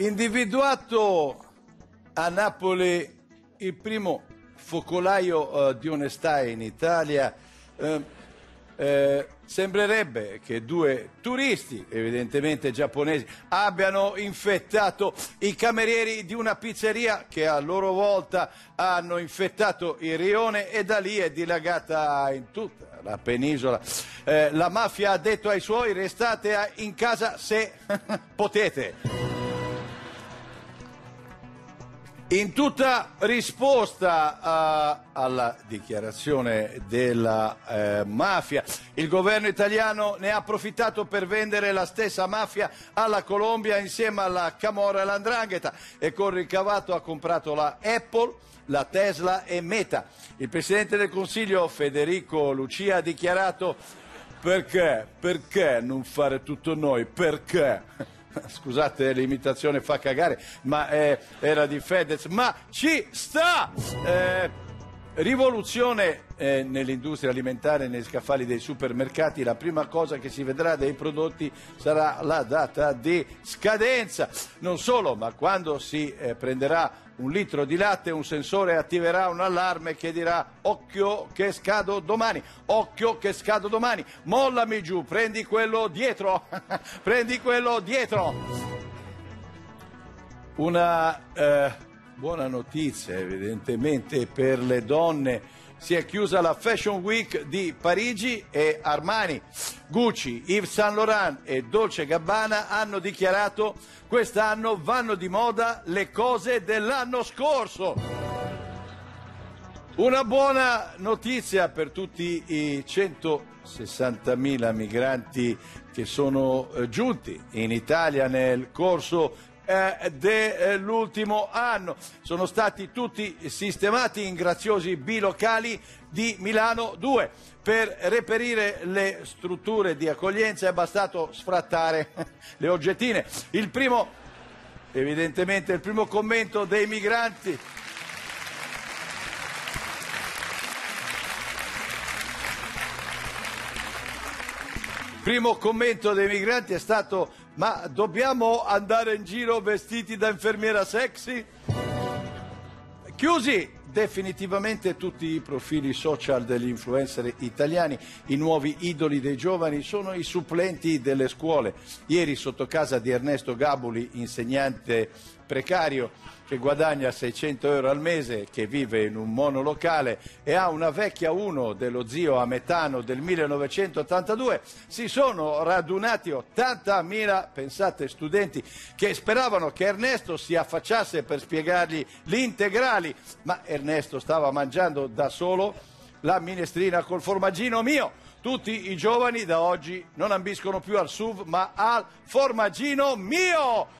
Individuato a Napoli il primo focolaio eh, di onestà in Italia, eh, eh, sembrerebbe che due turisti, evidentemente giapponesi, abbiano infettato i camerieri di una pizzeria che a loro volta hanno infettato il rione e da lì è dilagata in tutta la penisola. Eh, la mafia ha detto ai suoi restate in casa se potete. In tutta risposta eh, alla dichiarazione della eh, mafia, il governo italiano ne ha approfittato per vendere la stessa mafia alla Colombia insieme alla Camorra e all'Andrangheta e con ricavato ha comprato la Apple, la Tesla e Meta. Il Presidente del Consiglio Federico Lucia ha dichiarato perché, perché non fare tutto noi, perché? Scusate, l'imitazione fa cagare, ma eh, era di Fedez, ma ci sta! Eh, rivoluzione eh, nell'industria alimentare, negli scaffali dei supermercati, la prima cosa che si vedrà dei prodotti sarà la data di scadenza. Non solo, ma quando si eh, prenderà un litro di latte, un sensore attiverà un allarme che dirà occhio che scado domani, occhio che scado domani, mollami giù, prendi quello dietro, prendi quello dietro. Una eh, buona notizia evidentemente per le donne. Si è chiusa la Fashion Week di Parigi e Armani, Gucci, Yves Saint Laurent e Dolce Gabbana hanno dichiarato quest'anno vanno di moda le cose dell'anno scorso. Una buona notizia per tutti i 160.000 migranti che sono eh, giunti in Italia nel corso eh, dell'ultimo anno. Sono stati tutti sistemati in graziosi bilocali di Milano 2. Per reperire le strutture di accoglienza è bastato sfrattare le oggettine. Il primo, evidentemente, il primo commento dei migranti. primo commento dei migranti è stato ma dobbiamo andare in giro vestiti da infermiera sexy? Chiusi definitivamente tutti i profili social degli influencer italiani, i nuovi idoli dei giovani sono i supplenti delle scuole. Ieri sotto casa di Ernesto Gabuli, insegnante precario che guadagna 600 euro al mese, che vive in un monolocale e ha una vecchia uno dello zio a metano del 1982, si sono radunati 80.000, pensate, studenti che speravano che Ernesto si affacciasse per spiegargli gli ma Ernesto stava mangiando da solo la minestrina col formaggino mio. Tutti i giovani da oggi non ambiscono più al SUV ma al formaggino mio!